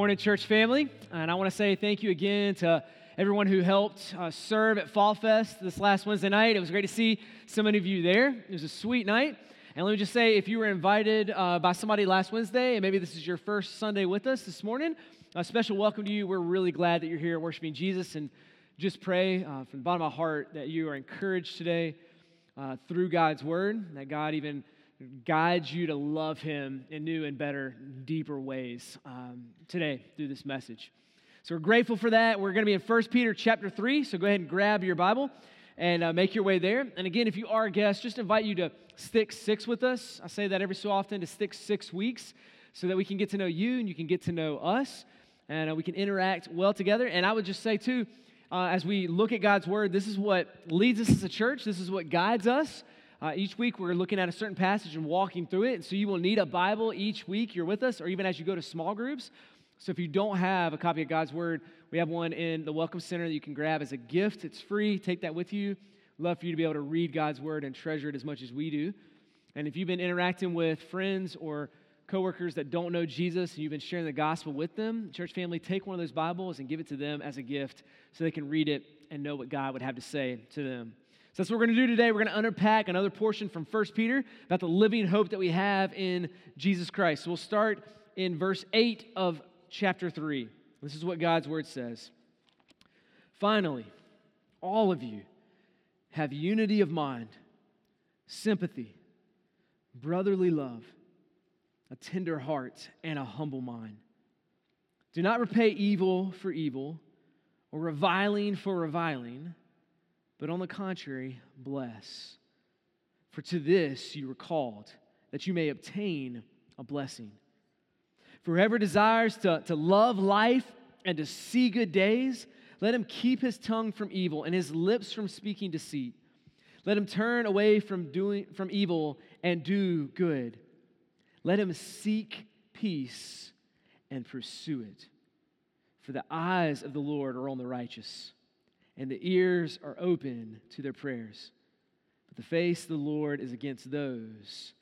Morning, church family. And I want to say thank you again to everyone who helped uh, serve at Fall Fest this last Wednesday night. It was great to see so many of you there. It was a sweet night. And let me just say if you were invited uh, by somebody last Wednesday, and maybe this is your first Sunday with us this morning, a special welcome to you. We're really glad that you're here worshiping Jesus. And just pray uh, from the bottom of my heart that you are encouraged today uh, through God's word, that God even guides you to love him in new and better, deeper ways um, today through this message. So we're grateful for that. We're going to be in 1 Peter chapter 3, so go ahead and grab your Bible and uh, make your way there. And again, if you are a guest, just invite you to stick six with us. I say that every so often to stick six weeks so that we can get to know you and you can get to know us and uh, we can interact well together. And I would just say, too, uh, as we look at God's Word, this is what leads us as a church, this is what guides us. Uh, each week, we're looking at a certain passage and walking through it. And so, you will need a Bible each week you're with us, or even as you go to small groups. So, if you don't have a copy of God's Word, we have one in the Welcome Center that you can grab as a gift. It's free. Take that with you. Love for you to be able to read God's Word and treasure it as much as we do. And if you've been interacting with friends or coworkers that don't know Jesus and you've been sharing the gospel with them, church family, take one of those Bibles and give it to them as a gift so they can read it and know what God would have to say to them. So that's what we're going to do today. We're going to unpack another portion from 1 Peter about the living hope that we have in Jesus Christ. So we'll start in verse 8 of chapter 3. This is what God's word says. Finally, all of you have unity of mind, sympathy, brotherly love, a tender heart, and a humble mind. Do not repay evil for evil or reviling for reviling but on the contrary, bless. For to this you were called, that you may obtain a blessing. For whoever desires to, to love life and to see good days, let him keep his tongue from evil and his lips from speaking deceit. Let him turn away from, doing, from evil and do good. Let him seek peace and pursue it. For the eyes of the Lord are on the righteous and the ears are open to their prayers. But the face of the Lord is against those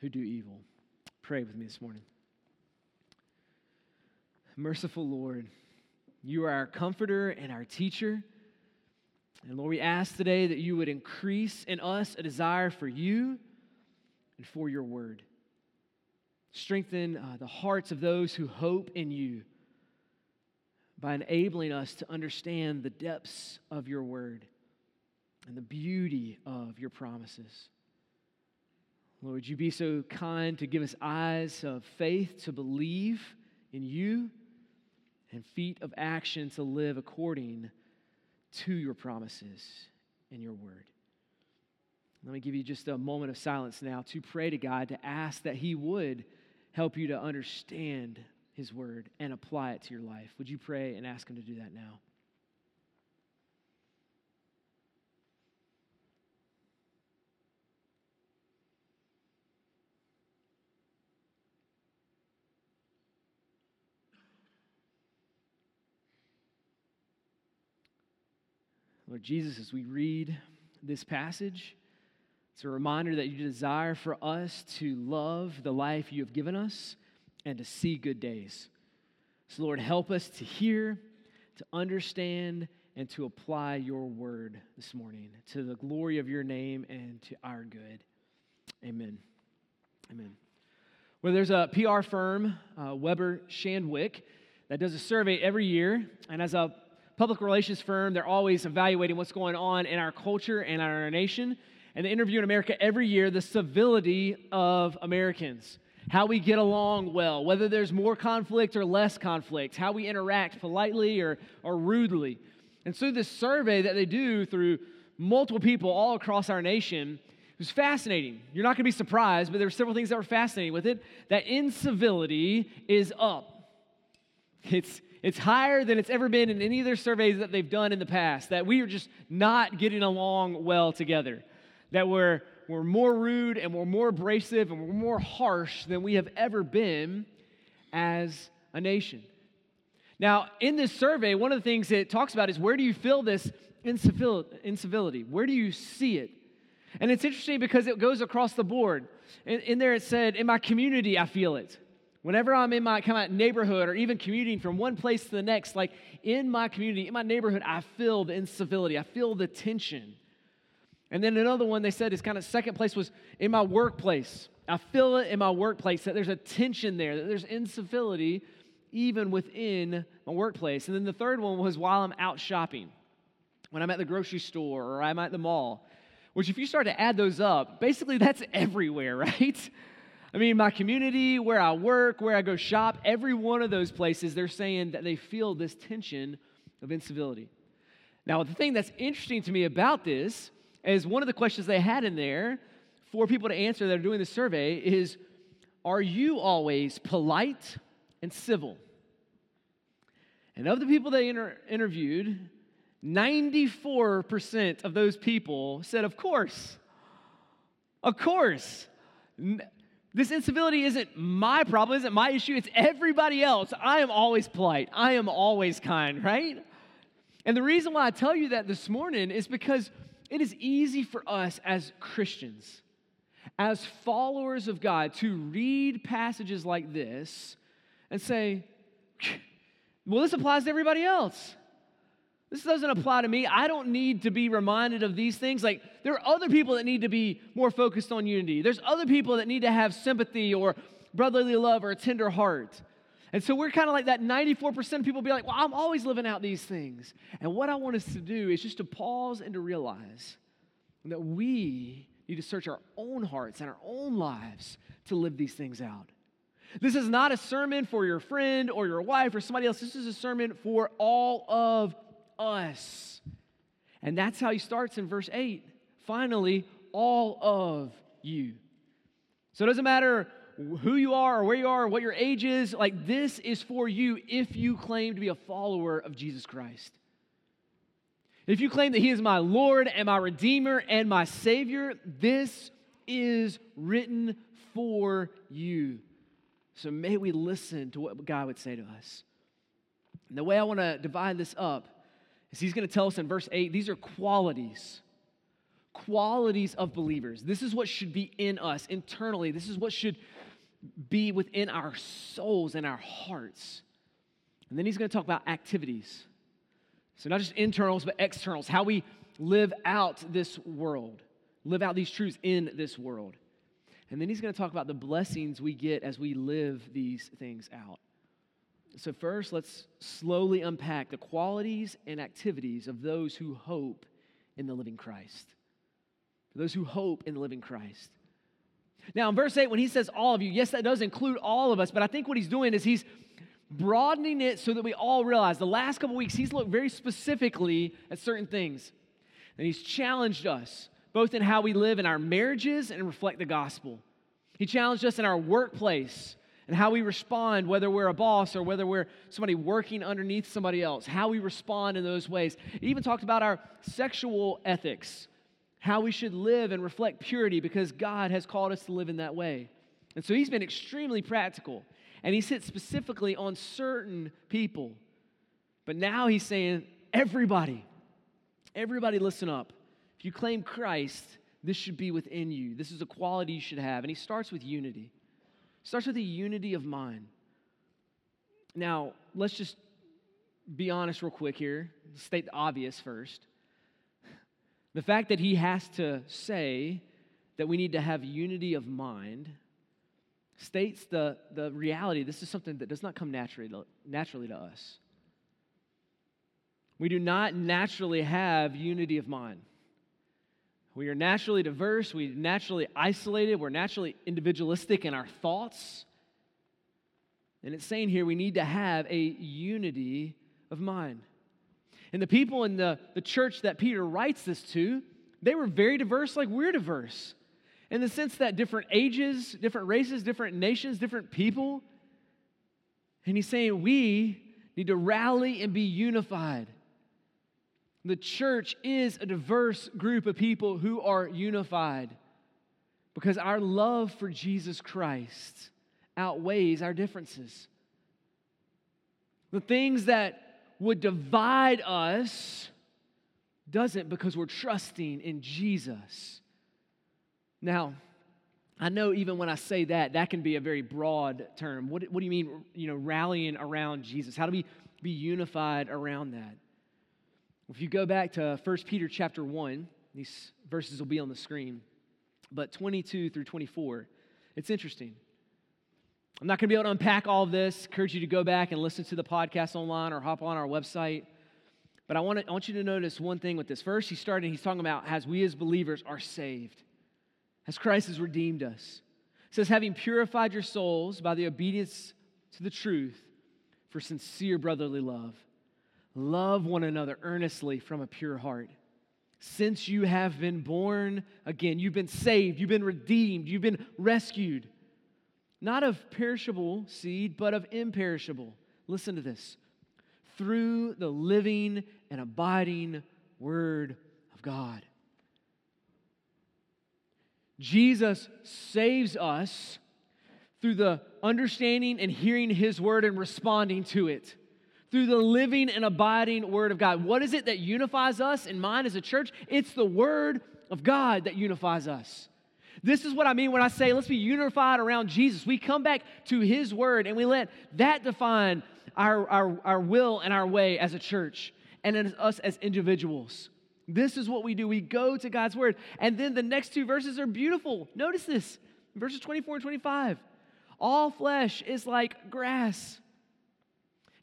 who do evil. Pray with me this morning. Merciful Lord, you are our comforter and our teacher. And Lord, we ask today that you would increase in us a desire for you and for your word. Strengthen uh, the hearts of those who hope in you by enabling us to understand the depths of your word and the beauty of your promises. Lord, would you be so kind to give us eyes of faith to believe in you and feet of action to live according to your promises and your word. Let me give you just a moment of silence now to pray to God to ask that He would help you to understand his word and apply it to your life. Would you pray and ask Him to do that now? Lord Jesus, as we read this passage, it's a reminder that you desire for us to love the life you have given us and to see good days. So, Lord, help us to hear, to understand, and to apply your word this morning to the glory of your name and to our good. Amen. Amen. Well, there's a PR firm, uh, Weber Shandwick, that does a survey every year. And as a public relations firm, they're always evaluating what's going on in our culture and our nation. And they interview in America every year the civility of Americans how we get along well, whether there's more conflict or less conflict, how we interact politely or, or rudely. And so, this survey that they do through multiple people all across our nation was fascinating. You're not going to be surprised, but there were several things that were fascinating with it. That incivility is up. It's, it's higher than it's ever been in any of their surveys that they've done in the past. That we are just not getting along well together. That we're we're more rude and we're more abrasive and we're more harsh than we have ever been as a nation. Now, in this survey, one of the things it talks about is where do you feel this incivility? Where do you see it? And it's interesting because it goes across the board. In, in there, it said, In my community, I feel it. Whenever I'm in my kind of neighborhood or even commuting from one place to the next, like in my community, in my neighborhood, I feel the incivility, I feel the tension. And then another one they said is kind of second place was in my workplace. I feel it in my workplace that there's a tension there, that there's incivility even within my workplace. And then the third one was while I'm out shopping, when I'm at the grocery store or I'm at the mall, which if you start to add those up, basically that's everywhere, right? I mean, my community, where I work, where I go shop, every one of those places, they're saying that they feel this tension of incivility. Now, the thing that's interesting to me about this is one of the questions they had in there for people to answer that are doing the survey is Are you always polite and civil? And of the people they inter- interviewed, 94% of those people said, Of course. Of course. This incivility isn't my problem, isn't my issue, it's everybody else. I am always polite, I am always kind, right? And the reason why I tell you that this morning is because it is easy for us as Christians, as followers of God, to read passages like this and say, well, this applies to everybody else. This doesn't apply to me. I don't need to be reminded of these things. Like, there are other people that need to be more focused on unity. There's other people that need to have sympathy or brotherly love or a tender heart. And so we're kind of like that 94% of people be like, well, I'm always living out these things. And what I want us to do is just to pause and to realize that we need to search our own hearts and our own lives to live these things out. This is not a sermon for your friend or your wife or somebody else. This is a sermon for all of us. And that's how he starts in verse 8. Finally, all of you. So it doesn't matter who you are or where you are or what your age is, like this is for you if you claim to be a follower of Jesus Christ. If you claim that He is my Lord and my Redeemer and my Savior, this is written for you. So may we listen to what God would say to us. And the way I want to divide this up is He's going to tell us in verse 8 these are qualities. Qualities of believers. This is what should be in us internally. This is what should be within our souls and our hearts. And then he's going to talk about activities. So, not just internals, but externals, how we live out this world, live out these truths in this world. And then he's going to talk about the blessings we get as we live these things out. So, first, let's slowly unpack the qualities and activities of those who hope in the living Christ. those who hope in the living Christ. Now, in verse 8, when he says all of you, yes, that does include all of us, but I think what he's doing is he's broadening it so that we all realize the last couple weeks he's looked very specifically at certain things. And he's challenged us both in how we live in our marriages and reflect the gospel. He challenged us in our workplace and how we respond, whether we're a boss or whether we're somebody working underneath somebody else, how we respond in those ways. He even talked about our sexual ethics how we should live and reflect purity because God has called us to live in that way. And so he's been extremely practical. And he's hit specifically on certain people. But now he's saying, everybody, everybody listen up. If you claim Christ, this should be within you. This is a quality you should have. And he starts with unity. He starts with the unity of mind. Now, let's just be honest real quick here. State the obvious first. The fact that he has to say that we need to have unity of mind states the, the reality this is something that does not come naturally to, naturally to us. We do not naturally have unity of mind. We are naturally diverse, we naturally isolated, we're naturally individualistic in our thoughts. And it's saying here we need to have a unity of mind. And the people in the, the church that Peter writes this to, they were very diverse, like we're diverse. In the sense that different ages, different races, different nations, different people. And he's saying we need to rally and be unified. The church is a diverse group of people who are unified because our love for Jesus Christ outweighs our differences. The things that would divide us doesn't because we're trusting in Jesus. Now, I know even when I say that, that can be a very broad term. What, what do you mean, you know, rallying around Jesus? How do we be unified around that? If you go back to 1 Peter chapter 1, these verses will be on the screen, but 22 through 24, it's interesting. I'm not going to be able to unpack all of this. Encourage you to go back and listen to the podcast online or hop on our website. But I want, to, I want you to notice one thing with this. First, he started, he's talking about as we as believers are saved, as Christ has redeemed us. It says, having purified your souls by the obedience to the truth for sincere brotherly love. Love one another earnestly from a pure heart. Since you have been born again, you've been saved, you've been redeemed, you've been rescued not of perishable seed, but of imperishable. Listen to this through the living and abiding Word of God. Jesus saves us through the understanding and hearing His Word and responding to it. Through the living and abiding Word of God. What is it that unifies us in mind as a church? It's the Word of God that unifies us. This is what I mean when I say let's be unified around Jesus. We come back to His Word and we let that define our, our, our will and our way as a church and as us as individuals. This is what we do. We go to God's Word. And then the next two verses are beautiful. Notice this verses 24 and 25. All flesh is like grass,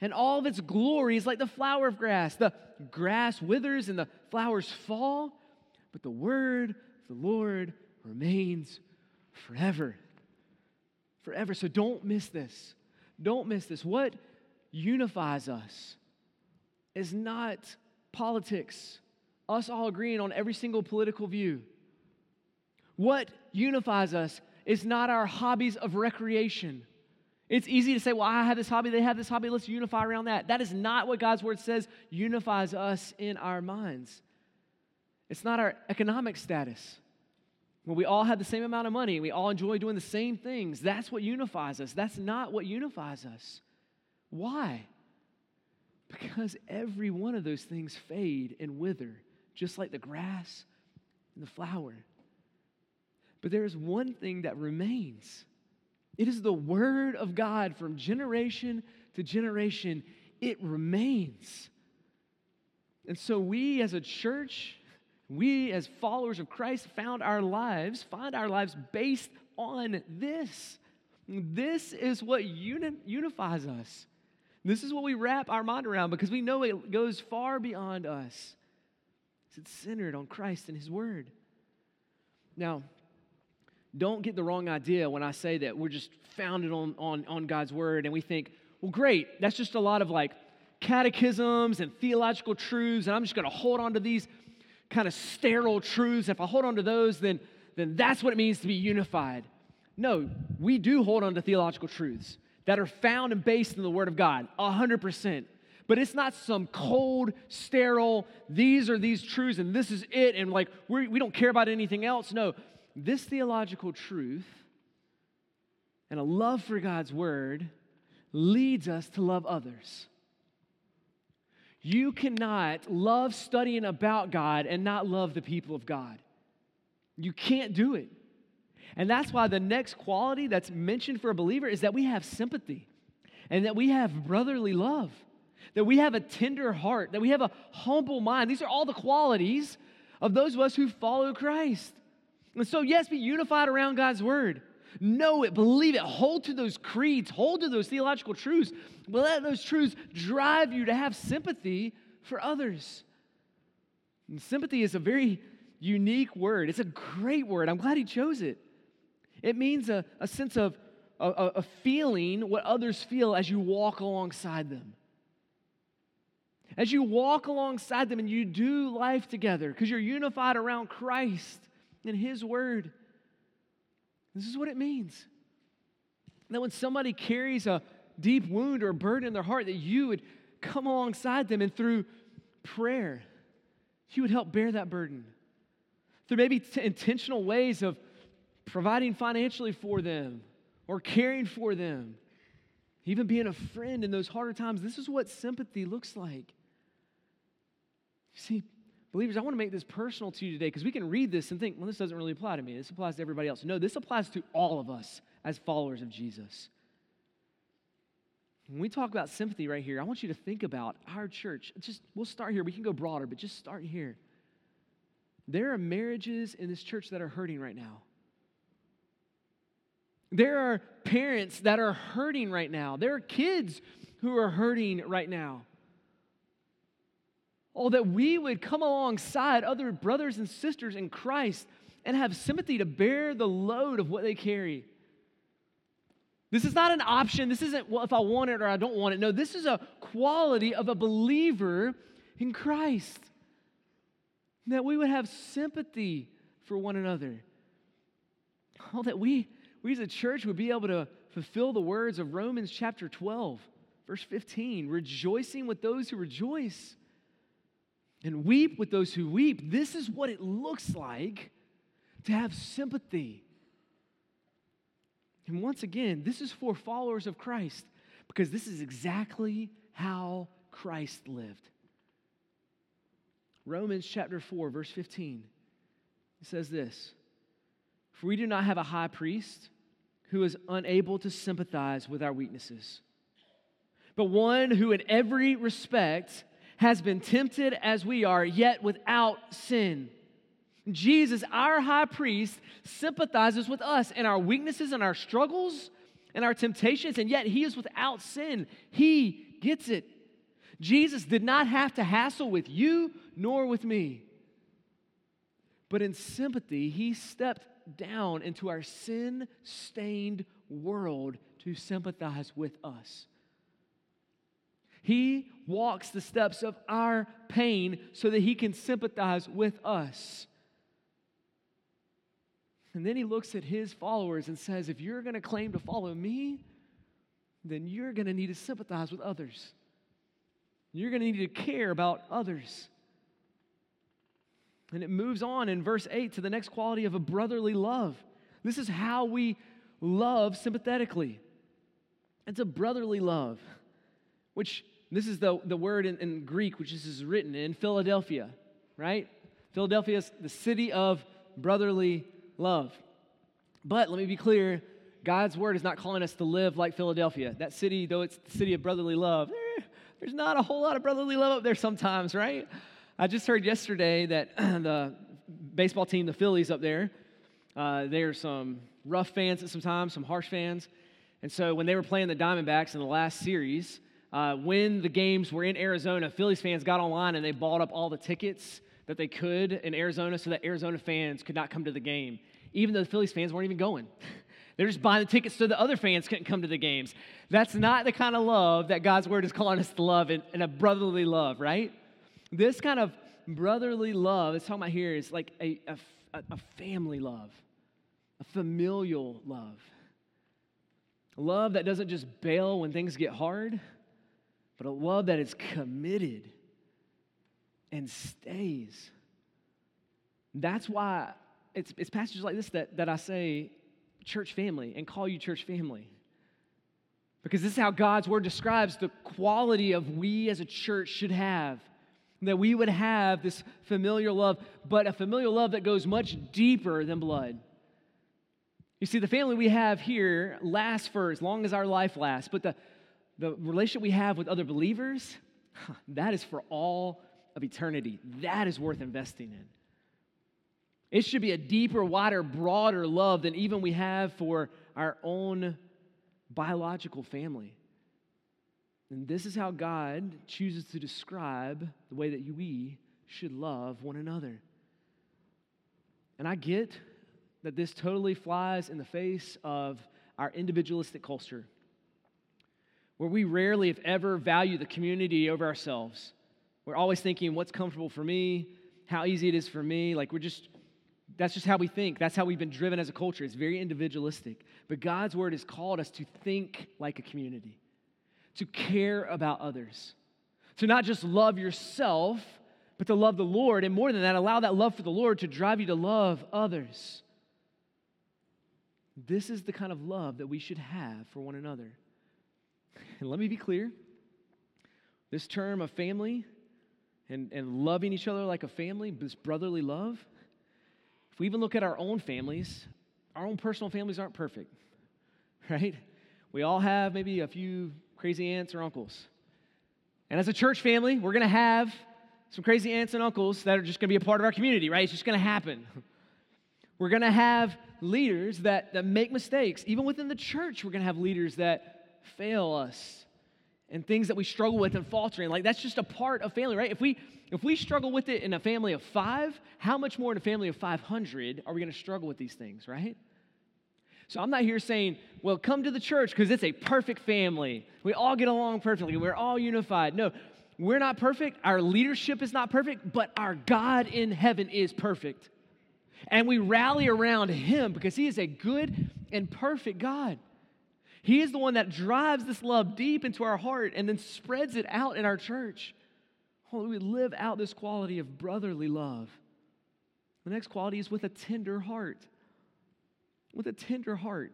and all of its glory is like the flower of grass. The grass withers and the flowers fall, but the word of the Lord remains forever. Forever. So don't miss this. Don't miss this. What unifies us is not politics, us all agreeing on every single political view. What unifies us is not our hobbies of recreation. It's easy to say, well, I have this hobby, they have this hobby, let's unify around that. That is not what God's word says unifies us in our minds. It's not our economic status when we all have the same amount of money, we all enjoy doing the same things, that's what unifies us. That's not what unifies us. Why? Because every one of those things fade and wither, just like the grass and the flower. But there is one thing that remains it is the Word of God from generation to generation. It remains. And so, we as a church, we, as followers of Christ, found our lives, find our lives based on this. This is what uni- unifies us. This is what we wrap our mind around because we know it goes far beyond us. It's centered on Christ and His Word. Now, don't get the wrong idea when I say that we're just founded on, on, on God's Word and we think, well, great, that's just a lot of like catechisms and theological truths, and I'm just going to hold on to these kind of sterile truths, if I hold on to those, then, then that's what it means to be unified. No, we do hold on to theological truths that are found and based in the Word of God, 100%. But it's not some cold, sterile, these are these truths and this is it, and like we're, we do not care about anything else. No, this theological truth and a love for God's Word leads us to love others. You cannot love studying about God and not love the people of God. You can't do it. And that's why the next quality that's mentioned for a believer is that we have sympathy and that we have brotherly love, that we have a tender heart, that we have a humble mind. These are all the qualities of those of us who follow Christ. And so, yes, be unified around God's word. Know it, believe it, hold to those creeds, hold to those theological truths, but let those truths drive you to have sympathy for others. And sympathy is a very unique word. It's a great word. I'm glad he chose it. It means a, a sense of a, a feeling what others feel as you walk alongside them. As you walk alongside them and you do life together because you're unified around Christ and His Word. This is what it means. That when somebody carries a deep wound or a burden in their heart, that you would come alongside them and through prayer, you would help bear that burden. Through maybe t- intentional ways of providing financially for them or caring for them, even being a friend in those harder times. This is what sympathy looks like. See, Believers, I want to make this personal to you today because we can read this and think, well, this doesn't really apply to me. This applies to everybody else. No, this applies to all of us as followers of Jesus. When we talk about sympathy right here, I want you to think about our church. Just we'll start here. We can go broader, but just start here. There are marriages in this church that are hurting right now. There are parents that are hurting right now. There are kids who are hurting right now. Oh, that we would come alongside other brothers and sisters in Christ and have sympathy to bear the load of what they carry. This is not an option. This isn't, well, if I want it or I don't want it. No, this is a quality of a believer in Christ. That we would have sympathy for one another. Oh, that we, we as a church would be able to fulfill the words of Romans chapter 12, verse 15 rejoicing with those who rejoice and weep with those who weep. This is what it looks like to have sympathy and once again, this is for followers of Christ because this is exactly how Christ lived. Romans chapter 4, verse 15, it says this For we do not have a high priest who is unable to sympathize with our weaknesses, but one who in every respect has been tempted as we are, yet without sin. Jesus, our high priest, sympathizes with us in our weaknesses and our struggles and our temptations, and yet he is without sin. He gets it. Jesus did not have to hassle with you nor with me. But in sympathy, he stepped down into our sin stained world to sympathize with us. He walks the steps of our pain so that he can sympathize with us. And then he looks at his followers and says, If you're going to claim to follow me, then you're going to need to sympathize with others. You're going to need to care about others. And it moves on in verse 8 to the next quality of a brotherly love. This is how we love sympathetically. It's a brotherly love, which this is the, the word in, in Greek, which this is written in Philadelphia, right? Philadelphia is the city of brotherly love. But let me be clear God's word is not calling us to live like Philadelphia. That city, though it's the city of brotherly love, eh, there's not a whole lot of brotherly love up there sometimes, right? I just heard yesterday that the baseball team, the Phillies up there, uh, there's some rough fans at some times, some harsh fans. And so when they were playing the Diamondbacks in the last series, uh, when the games were in Arizona, Phillies fans got online and they bought up all the tickets that they could in Arizona so that Arizona fans could not come to the game even though the Phillies fans weren't even going. They're just buying the tickets so the other fans couldn't come to the games. That's not the kind of love that God's word is calling us to love and, in a brotherly love, right? This kind of brotherly love, it's talking about here, is like a, a, a family love, a familial love. Love that doesn't just bail when things get hard, but a love that is committed and stays. That's why it's, it's passages like this that, that I say church family and call you church family. Because this is how God's word describes the quality of we as a church should have. That we would have this familiar love, but a familiar love that goes much deeper than blood. You see, the family we have here lasts for as long as our life lasts, but the, the relationship we have with other believers, that is for all of eternity. That is worth investing in. It should be a deeper, wider, broader love than even we have for our own biological family. And this is how God chooses to describe the way that we should love one another. And I get that this totally flies in the face of our individualistic culture, where we rarely, if ever, value the community over ourselves. We're always thinking, what's comfortable for me, how easy it is for me. Like, we're just that's just how we think. That's how we've been driven as a culture. It's very individualistic. But God's word has called us to think like a community, to care about others, to not just love yourself, but to love the Lord. And more than that, allow that love for the Lord to drive you to love others. This is the kind of love that we should have for one another. And let me be clear this term of family and, and loving each other like a family, this brotherly love, if we even look at our own families, our own personal families aren't perfect, right? We all have maybe a few crazy aunts or uncles. And as a church family, we're going to have some crazy aunts and uncles that are just going to be a part of our community, right? It's just going to happen. We're going to have leaders that, that make mistakes. Even within the church, we're going to have leaders that fail us and things that we struggle with and faltering. Like that's just a part of family, right? If we if we struggle with it in a family of 5, how much more in a family of 500 are we going to struggle with these things, right? So I'm not here saying, well, come to the church because it's a perfect family. We all get along perfectly. We're all unified. No, we're not perfect. Our leadership is not perfect, but our God in heaven is perfect. And we rally around him because he is a good and perfect God. He is the one that drives this love deep into our heart and then spreads it out in our church. We live out this quality of brotherly love. The next quality is with a tender heart. With a tender heart.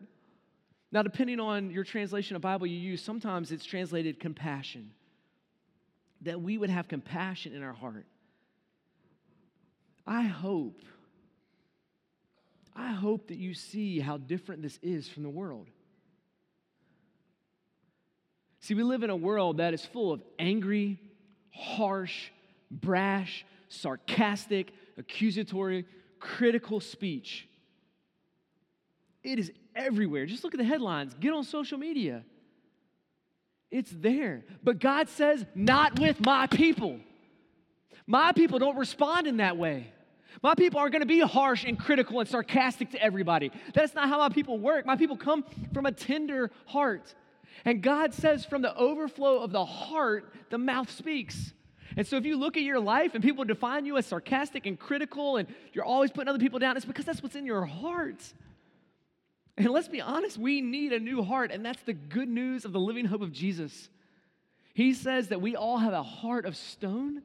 Now, depending on your translation of Bible you use, sometimes it's translated compassion. That we would have compassion in our heart. I hope, I hope that you see how different this is from the world. See, we live in a world that is full of angry, harsh, brash, sarcastic, accusatory, critical speech. It is everywhere. Just look at the headlines, get on social media. It's there. But God says, not with my people. My people don't respond in that way. My people aren't going to be harsh and critical and sarcastic to everybody. That's not how my people work. My people come from a tender heart. And God says, from the overflow of the heart, the mouth speaks. And so if you look at your life and people define you as sarcastic and critical and you're always putting other people down, it's because that's what's in your heart. And let's be honest, we need a new heart, and that's the good news of the living hope of Jesus. He says that we all have a heart of stone.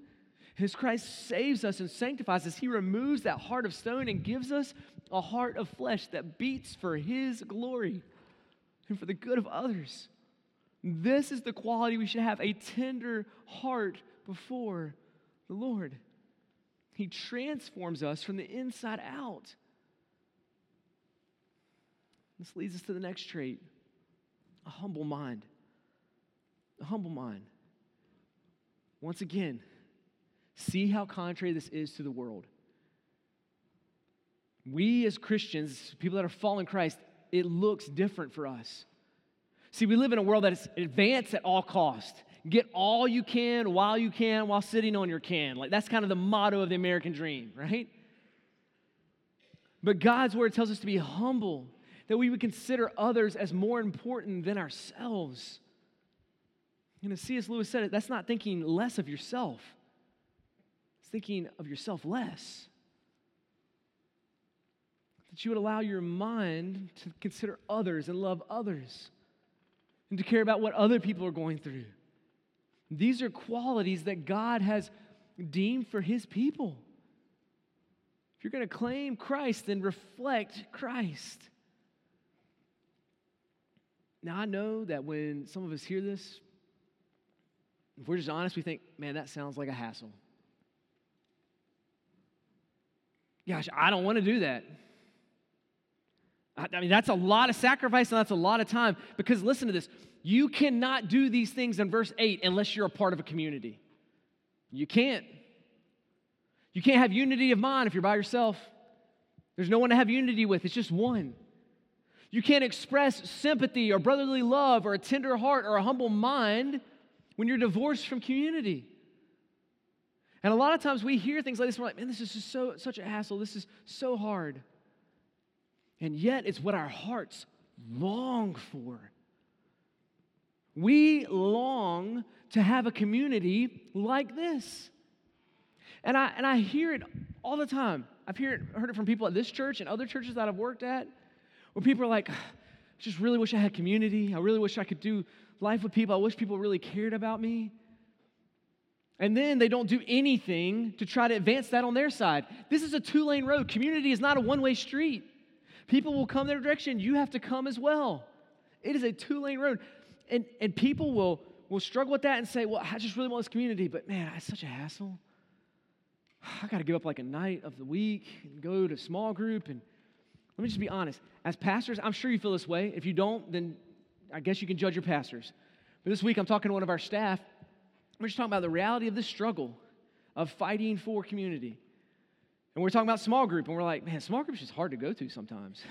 As Christ saves us and sanctifies us, He removes that heart of stone and gives us a heart of flesh that beats for His glory and for the good of others. This is the quality we should have a tender heart before the Lord. He transforms us from the inside out. This leads us to the next trait a humble mind. A humble mind. Once again, see how contrary this is to the world. We as Christians, people that are following Christ, it looks different for us. See, we live in a world that is advanced at all cost. Get all you can while you can while sitting on your can. Like that's kind of the motto of the American dream, right? But God's word tells us to be humble, that we would consider others as more important than ourselves. And as C.S. Lewis said it, that's not thinking less of yourself. It's thinking of yourself less. That you would allow your mind to consider others and love others and to care about what other people are going through. These are qualities that God has deemed for his people. If you're going to claim Christ, then reflect Christ. Now, I know that when some of us hear this, if we're just honest, we think, man, that sounds like a hassle. Gosh, I don't want to do that. I mean, that's a lot of sacrifice and that's a lot of time. Because listen to this you cannot do these things in verse 8 unless you're a part of a community. You can't. You can't have unity of mind if you're by yourself. There's no one to have unity with, it's just one. You can't express sympathy or brotherly love or a tender heart or a humble mind when you're divorced from community. And a lot of times we hear things like this, and we're like, man, this is just so such a hassle. This is so hard. And yet, it's what our hearts long for. We long to have a community like this. And I, and I hear it all the time. I've heard it, heard it from people at this church and other churches that I've worked at, where people are like, I just really wish I had community. I really wish I could do life with people. I wish people really cared about me. And then they don't do anything to try to advance that on their side. This is a two lane road. Community is not a one way street. People will come their direction. You have to come as well. It is a two lane road. And, and people will, will struggle with that and say, well, I just really want this community, but man, it's such a hassle. I got to give up like a night of the week and go to small group. And let me just be honest. As pastors, I'm sure you feel this way. If you don't, then I guess you can judge your pastors. But this week, I'm talking to one of our staff. We're just talking about the reality of this struggle of fighting for community. And we're talking about small group, and we're like, man, small group is just hard to go to sometimes.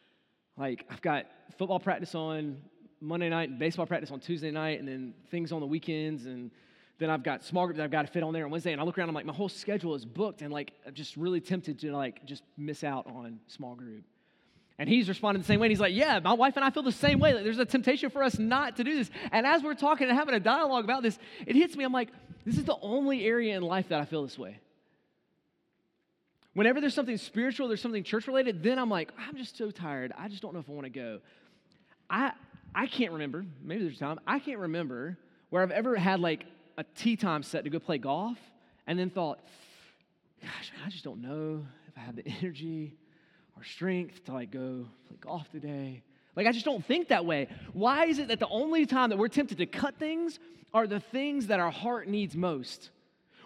like, I've got football practice on Monday night and baseball practice on Tuesday night, and then things on the weekends, and then I've got small group that I've got to fit on there on Wednesday. And I look around, I'm like, my whole schedule is booked, and like, I'm just really tempted to like just miss out on small group. And he's responding the same way. And he's like, Yeah, my wife and I feel the same way. Like, there's a temptation for us not to do this. And as we're talking and having a dialogue about this, it hits me. I'm like, This is the only area in life that I feel this way. Whenever there's something spiritual, there's something church related, then I'm like, I'm just so tired. I just don't know if I want to go. I, I can't remember, maybe there's a time, I can't remember where I've ever had like a tee time set to go play golf and then thought, gosh, I just don't know if I have the energy or strength to like go play golf today. Like, I just don't think that way. Why is it that the only time that we're tempted to cut things are the things that our heart needs most?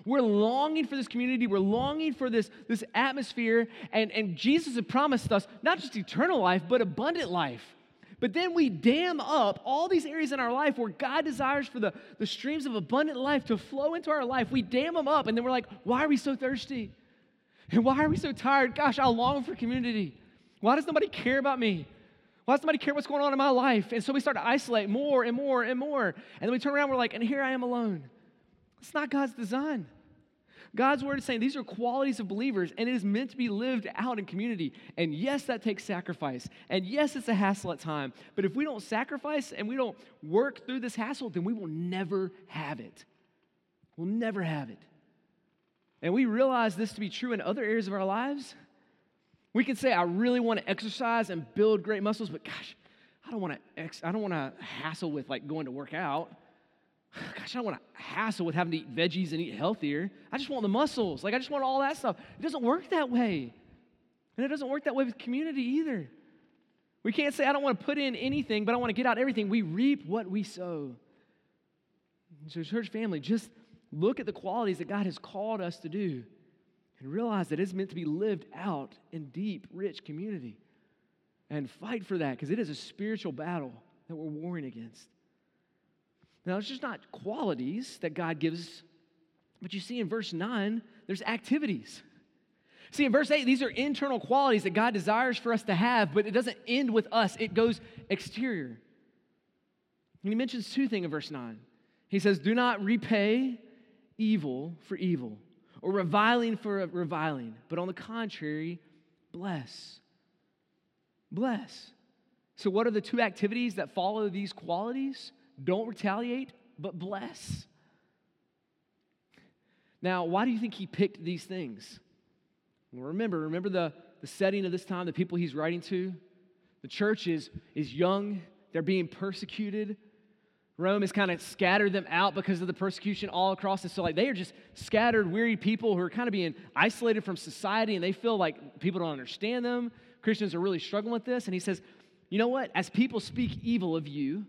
We're longing for this community. We're longing for this, this atmosphere. And, and Jesus had promised us not just eternal life, but abundant life. But then we dam up all these areas in our life where God desires for the, the streams of abundant life to flow into our life. We dam them up, and then we're like, why are we so thirsty? And why are we so tired? Gosh, I long for community. Why does nobody care about me? Why does nobody care what's going on in my life? And so we start to isolate more and more and more. And then we turn around, we're like, and here I am alone. It's not God's design. God's word is saying these are qualities of believers, and it is meant to be lived out in community. And yes, that takes sacrifice. And yes, it's a hassle at time. But if we don't sacrifice and we don't work through this hassle, then we will never have it. We'll never have it. And we realize this to be true in other areas of our lives. We can say, I really want to exercise and build great muscles, but gosh, I don't want to ex- I don't want to hassle with like going to work out. Gosh, I don't want to hassle with having to eat veggies and eat healthier. I just want the muscles. Like, I just want all that stuff. It doesn't work that way. And it doesn't work that way with community either. We can't say, I don't want to put in anything, but I want to get out everything. We reap what we sow. So, church family, just look at the qualities that God has called us to do and realize that it's meant to be lived out in deep, rich community. And fight for that because it is a spiritual battle that we're warring against. Now, it's just not qualities that God gives, but you see in verse 9, there's activities. See, in verse 8, these are internal qualities that God desires for us to have, but it doesn't end with us, it goes exterior. And he mentions two things in verse 9. He says, Do not repay evil for evil, or reviling for reviling, but on the contrary, bless. Bless. So, what are the two activities that follow these qualities? Don't retaliate, but bless. Now, why do you think he picked these things? Well, remember, remember the, the setting of this time, the people he's writing to? The church is, is young, they're being persecuted. Rome has kind of scattered them out because of the persecution all across. And so, like, they are just scattered, weary people who are kind of being isolated from society and they feel like people don't understand them. Christians are really struggling with this. And he says, you know what? As people speak evil of you,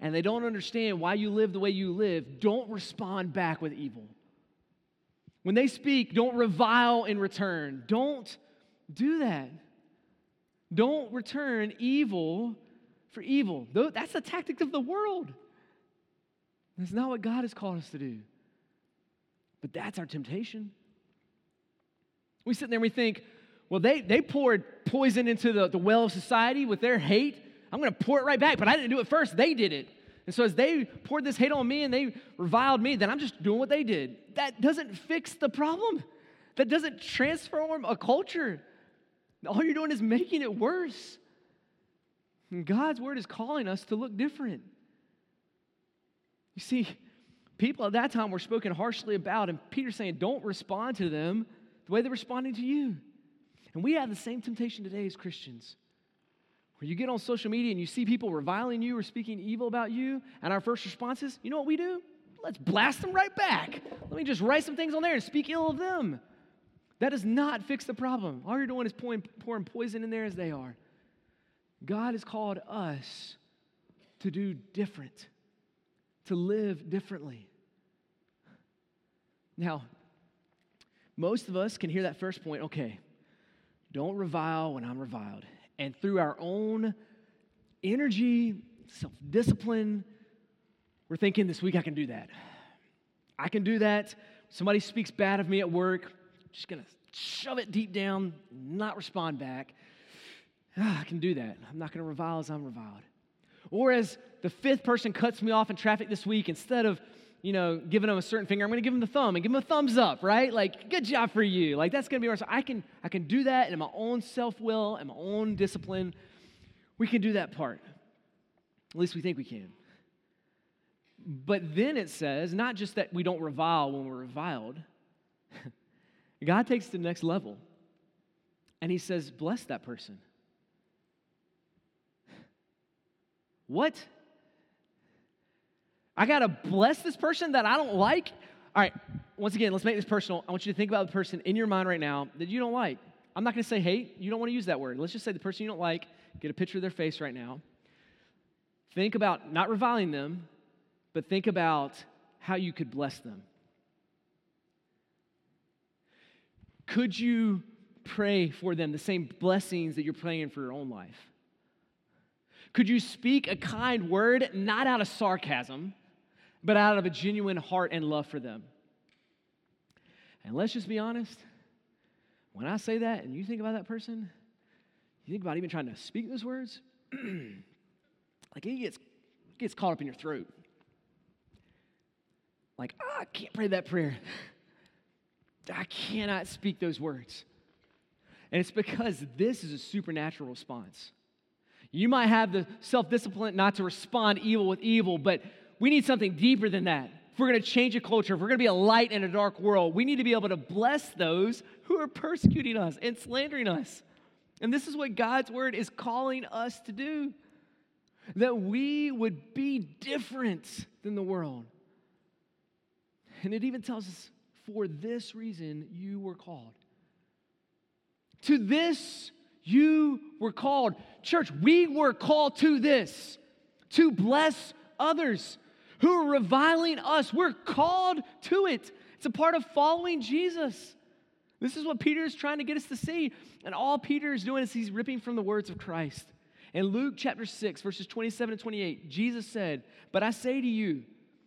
and they don't understand why you live the way you live, don't respond back with evil. When they speak, don't revile in return. Don't do that. Don't return evil for evil. That's the tactic of the world. That's not what God has called us to do. But that's our temptation. We sit there and we think, well, they, they poured poison into the, the well of society with their hate. I'm going to pour it right back, but I didn't do it first. They did it. And so as they poured this hate on me and they reviled me, then I'm just doing what they did. That doesn't fix the problem. That doesn't transform a culture. All you're doing is making it worse. And God's word is calling us to look different. You see, people at that time were spoken harshly about, and Peter's saying, don't respond to them the way they're responding to you. And we have the same temptation today as Christians. Where you get on social media and you see people reviling you or speaking evil about you, and our first response is, you know what we do? Let's blast them right back. Let me just write some things on there and speak ill of them. That does not fix the problem. All you're doing is pouring, pouring poison in there as they are. God has called us to do different, to live differently. Now, Most of us can hear that first point okay, don't revile when I'm reviled. And through our own energy, self discipline, we're thinking this week I can do that. I can do that. Somebody speaks bad of me at work, I'm just gonna shove it deep down, not respond back. Ah, I can do that. I'm not gonna revile as I'm reviled. Or as the fifth person cuts me off in traffic this week, instead of you know, giving them a certain finger, I'm going to give them the thumb and give them a thumbs up, right? Like, good job for you. Like, that's going to be our. So I can, I can do that in my own self will and my own discipline. We can do that part. At least we think we can. But then it says not just that we don't revile when we're reviled, God takes to the next level. And He says, bless that person. What? I got to bless this person that I don't like. All right, once again, let's make this personal. I want you to think about the person in your mind right now that you don't like. I'm not going to say hate. You don't want to use that word. Let's just say the person you don't like, get a picture of their face right now. Think about not reviling them, but think about how you could bless them. Could you pray for them the same blessings that you're praying for your own life? Could you speak a kind word, not out of sarcasm, but out of a genuine heart and love for them. And let's just be honest when I say that and you think about that person, you think about even trying to speak those words, like it gets, it gets caught up in your throat. Like, oh, I can't pray that prayer. I cannot speak those words. And it's because this is a supernatural response. You might have the self discipline not to respond evil with evil, but we need something deeper than that. If we're going to change a culture, if we're going to be a light in a dark world, we need to be able to bless those who are persecuting us and slandering us. And this is what God's word is calling us to do that we would be different than the world. And it even tells us, for this reason you were called. To this you were called. Church, we were called to this, to bless others who are reviling us. We're called to it. It's a part of following Jesus. This is what Peter is trying to get us to see. And all Peter is doing is he's ripping from the words of Christ. In Luke chapter 6, verses 27 and 28, Jesus said, But I say to you,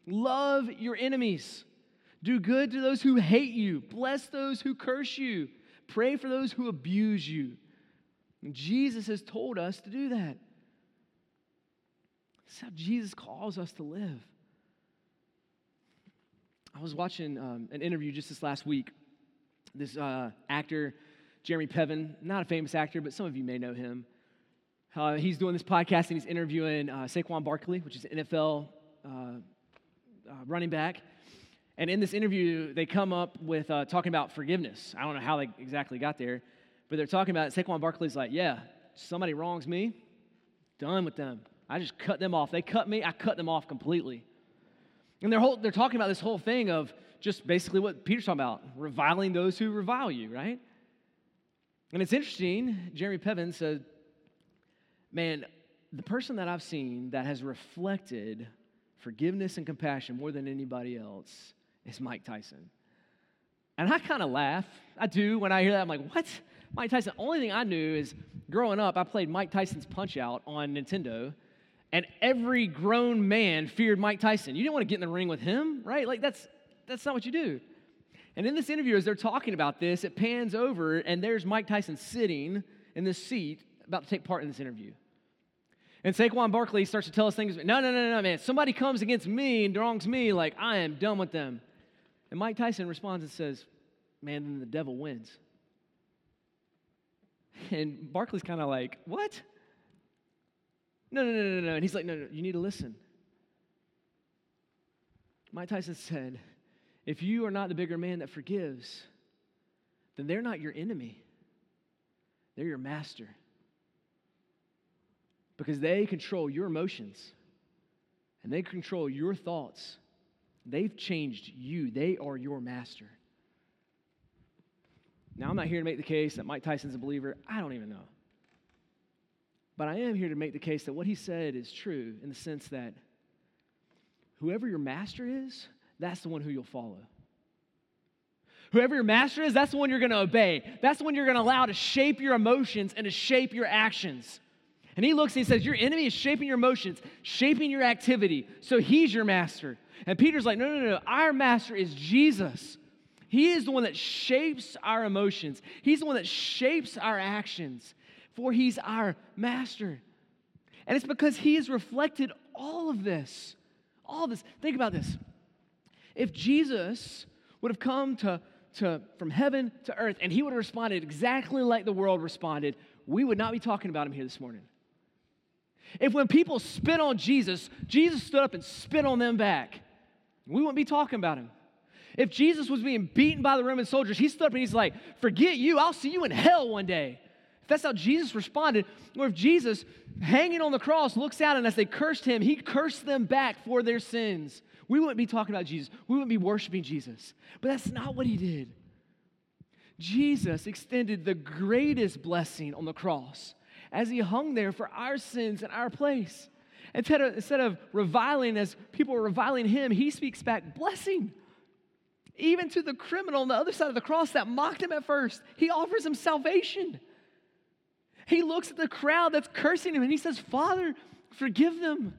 love your enemies, do good to those who hate you, bless those who curse you, pray for those who abuse you. And Jesus has told us to do that. That's how Jesus calls us to live. I was watching um, an interview just this last week. This uh, actor, Jeremy Piven, not a famous actor, but some of you may know him. Uh, he's doing this podcast and he's interviewing uh, Saquon Barkley, which is an NFL uh, uh, running back. And in this interview, they come up with uh, talking about forgiveness. I don't know how they exactly got there, but they're talking about it. Saquon Barkley's like, yeah, somebody wrongs me, done with them. I just cut them off. They cut me, I cut them off completely. And they're, whole, they're talking about this whole thing of just basically what Peter's talking about reviling those who revile you, right? And it's interesting, Jeremy Piven said, Man, the person that I've seen that has reflected forgiveness and compassion more than anybody else is Mike Tyson. And I kind of laugh. I do when I hear that. I'm like, what? Mike Tyson. The only thing I knew is growing up, I played Mike Tyson's Punch Out on Nintendo and every grown man feared Mike Tyson. You didn't want to get in the ring with him, right? Like that's that's not what you do. And in this interview, as they're talking about this, it pans over, and there's Mike Tyson sitting in this seat about to take part in this interview. And Saquon Barkley starts to tell us things. No, no, no, no, man. Somebody comes against me and wrongs me, like I am done with them. And Mike Tyson responds and says, Man, then the devil wins. And Barkley's kind of like, What? No, no, no, no, no. And he's like, no, no, you need to listen. Mike Tyson said, if you are not the bigger man that forgives, then they're not your enemy, they're your master. Because they control your emotions and they control your thoughts. They've changed you, they are your master. Now, I'm not here to make the case that Mike Tyson's a believer. I don't even know. But I am here to make the case that what he said is true in the sense that whoever your master is, that's the one who you'll follow. Whoever your master is, that's the one you're going to obey. That's the one you're going to allow to shape your emotions and to shape your actions. And he looks and he says, Your enemy is shaping your emotions, shaping your activity. So he's your master. And Peter's like, No, no, no. Our master is Jesus. He is the one that shapes our emotions, he's the one that shapes our actions, for he's our master. And it's because he has reflected all of this. All of this. Think about this. If Jesus would have come to to, from heaven to earth, and he would have responded exactly like the world responded, we would not be talking about him here this morning. If when people spit on Jesus, Jesus stood up and spit on them back, we wouldn't be talking about him. If Jesus was being beaten by the Roman soldiers, he stood up and he's like, Forget you, I'll see you in hell one day. If that's how Jesus responded, or if Jesus, hanging on the cross, looks out and as they cursed him, he cursed them back for their sins we wouldn't be talking about Jesus. We wouldn't be worshiping Jesus. But that's not what he did. Jesus extended the greatest blessing on the cross as he hung there for our sins in our place. Instead of, instead of reviling as people were reviling him, he speaks back blessing. Even to the criminal on the other side of the cross that mocked him at first, he offers him salvation. He looks at the crowd that's cursing him and he says, Father, forgive them.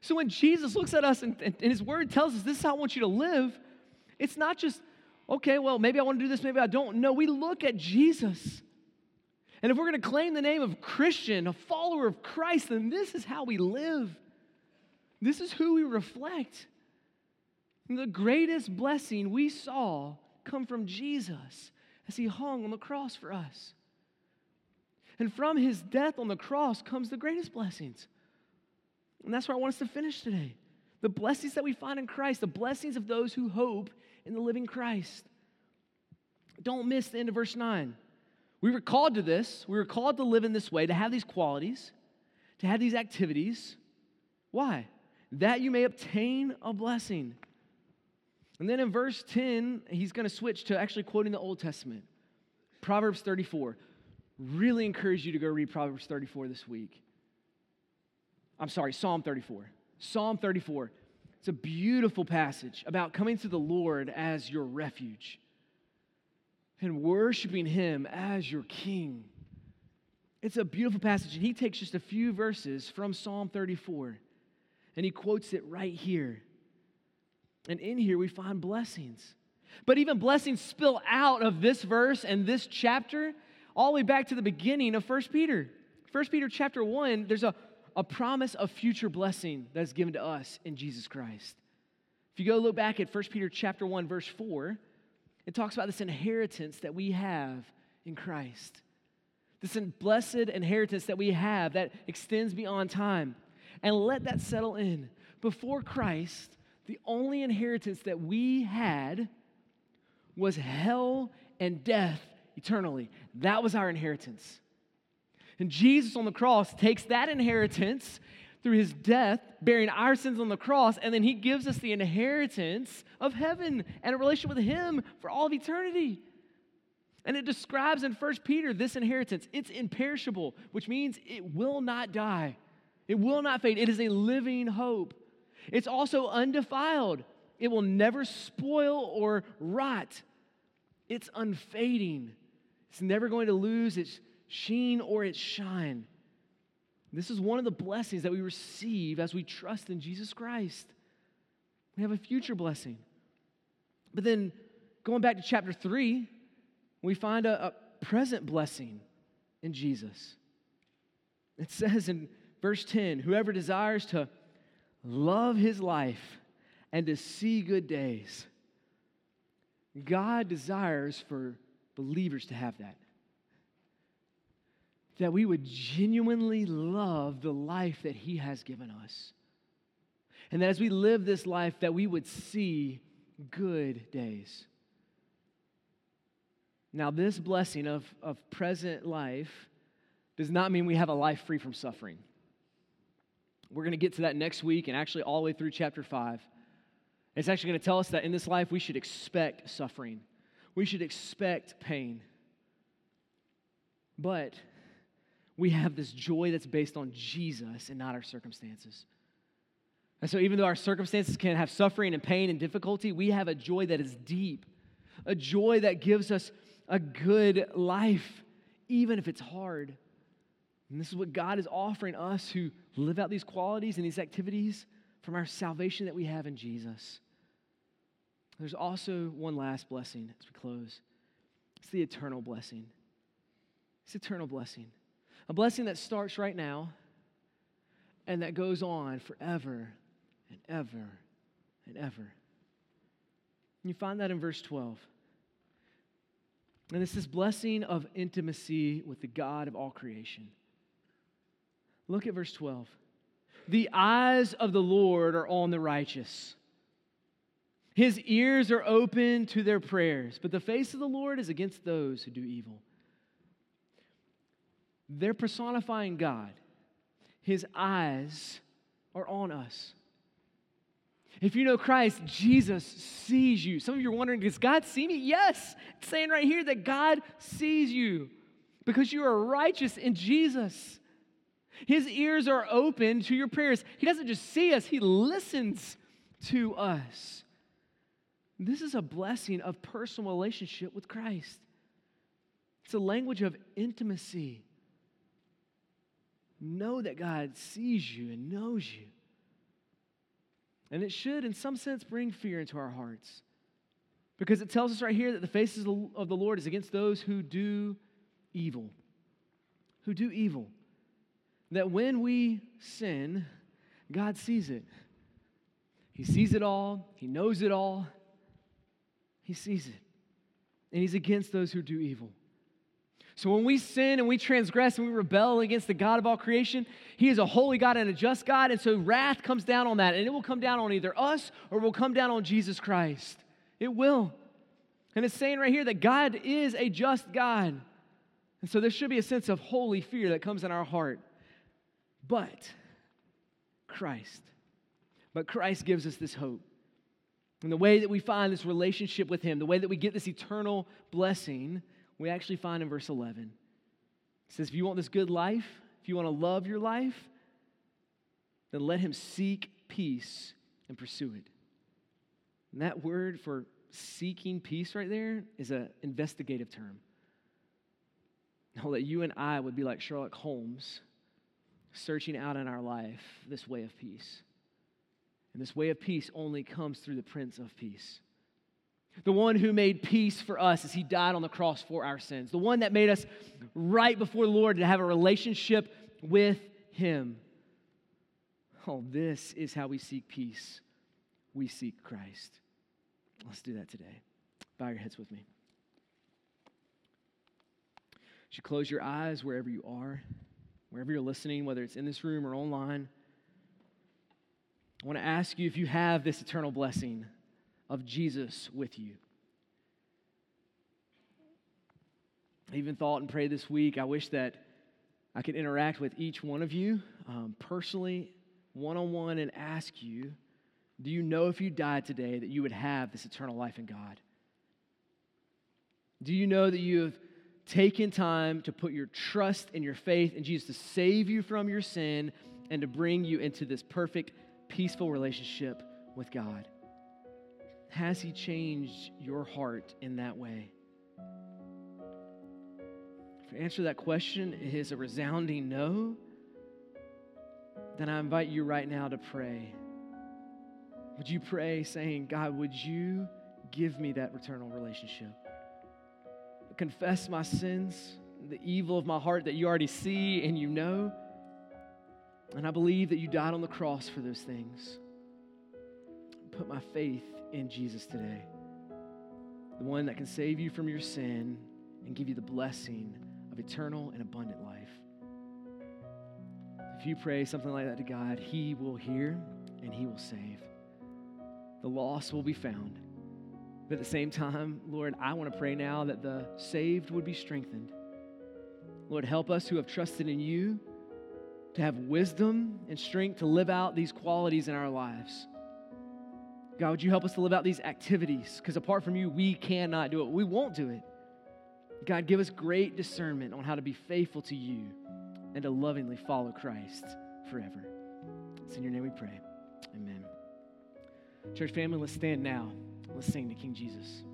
So when Jesus looks at us and, and, and his word tells us this is how I want you to live, it's not just, okay, well, maybe I want to do this, maybe I don't. No, we look at Jesus. And if we're going to claim the name of Christian, a follower of Christ, then this is how we live. This is who we reflect. And the greatest blessing we saw come from Jesus as he hung on the cross for us. And from his death on the cross comes the greatest blessings. And that's where I want us to finish today. The blessings that we find in Christ, the blessings of those who hope in the living Christ. Don't miss the end of verse 9. We were called to this. We were called to live in this way, to have these qualities, to have these activities. Why? That you may obtain a blessing. And then in verse 10, he's going to switch to actually quoting the Old Testament. Proverbs 34. Really encourage you to go read Proverbs 34 this week. I'm sorry, Psalm 34. Psalm 34. It's a beautiful passage about coming to the Lord as your refuge and worshiping Him as your King. It's a beautiful passage, and he takes just a few verses from Psalm 34 and he quotes it right here. And in here, we find blessings. But even blessings spill out of this verse and this chapter all the way back to the beginning of 1 Peter. 1 Peter chapter 1, there's a a promise of future blessing that is given to us in Jesus Christ. If you go look back at 1 Peter chapter 1 verse 4, it talks about this inheritance that we have in Christ. This blessed inheritance that we have that extends beyond time. And let that settle in. Before Christ, the only inheritance that we had was hell and death eternally. That was our inheritance. And Jesus on the cross takes that inheritance through his death, bearing our sins on the cross, and then he gives us the inheritance of heaven and a relationship with him for all of eternity. And it describes in 1 Peter this inheritance. It's imperishable, which means it will not die. It will not fade. It is a living hope. It's also undefiled. It will never spoil or rot. It's unfading. It's never going to lose its sheen or its shine. This is one of the blessings that we receive as we trust in Jesus Christ. We have a future blessing. But then going back to chapter 3, we find a, a present blessing in Jesus. It says in verse 10 whoever desires to love his life and to see good days, God desires for believers to have that that we would genuinely love the life that He has given us. And that as we live this life, that we would see good days. Now, this blessing of, of present life does not mean we have a life free from suffering. We're going to get to that next week and actually all the way through chapter 5. It's actually going to tell us that in this life we should expect suffering, we should expect pain. But we have this joy that's based on Jesus and not our circumstances. And so, even though our circumstances can have suffering and pain and difficulty, we have a joy that is deep, a joy that gives us a good life, even if it's hard. And this is what God is offering us who live out these qualities and these activities from our salvation that we have in Jesus. There's also one last blessing as we close it's the eternal blessing. It's eternal blessing. A blessing that starts right now and that goes on forever and ever and ever. And you find that in verse 12. And it's this blessing of intimacy with the God of all creation. Look at verse 12. The eyes of the Lord are on the righteous his ears are open to their prayers, but the face of the Lord is against those who do evil. They're personifying God. His eyes are on us. If you know Christ, Jesus sees you. Some of you are wondering, does God see me? Yes. It's saying right here that God sees you because you are righteous in Jesus. His ears are open to your prayers. He doesn't just see us, He listens to us. This is a blessing of personal relationship with Christ. It's a language of intimacy. Know that God sees you and knows you. And it should, in some sense, bring fear into our hearts. Because it tells us right here that the faces of the Lord is against those who do evil. Who do evil. That when we sin, God sees it. He sees it all, He knows it all, he sees it. And He's against those who do evil. So when we sin and we transgress and we rebel against the God of all creation, He is a holy God and a just God. And so wrath comes down on that. And it will come down on either us or it will come down on Jesus Christ. It will. And it's saying right here that God is a just God. And so there should be a sense of holy fear that comes in our heart. But Christ, but Christ gives us this hope. And the way that we find this relationship with Him, the way that we get this eternal blessing, we actually find in verse 11. It says, If you want this good life, if you want to love your life, then let Him seek peace and pursue it. And that word for seeking peace right there is an investigative term. Now, that you and I would be like Sherlock Holmes, searching out in our life this way of peace. And this way of peace only comes through the Prince of Peace. The one who made peace for us as he died on the cross for our sins. The one that made us right before the Lord to have a relationship with him. Oh, this is how we seek peace. We seek Christ. Let's do that today. Bow your heads with me. You should close your eyes wherever you are, wherever you're listening, whether it's in this room or online. I want to ask you if you have this eternal blessing of Jesus with you. I even thought and prayed this week, I wish that I could interact with each one of you um, personally, one on one, and ask you do you know if you died today that you would have this eternal life in God? Do you know that you have taken time to put your trust and your faith in Jesus to save you from your sin and to bring you into this perfect peaceful relationship with God? Has He changed your heart in that way? If the answer to that question is a resounding no, then I invite you right now to pray. Would you pray saying, God, would you give me that eternal relationship? Confess my sins, the evil of my heart that you already see and you know and I believe that you died on the cross for those things. Put my faith in Jesus today, the one that can save you from your sin and give you the blessing of eternal and abundant life. If you pray something like that to God, He will hear and He will save. The lost will be found. But at the same time, Lord, I want to pray now that the saved would be strengthened. Lord, help us who have trusted in you to have wisdom and strength to live out these qualities in our lives. God, would you help us to live out these activities? Because apart from you, we cannot do it. We won't do it. God, give us great discernment on how to be faithful to you and to lovingly follow Christ forever. It's in your name we pray. Amen. Church family, let's stand now. Let's sing to King Jesus.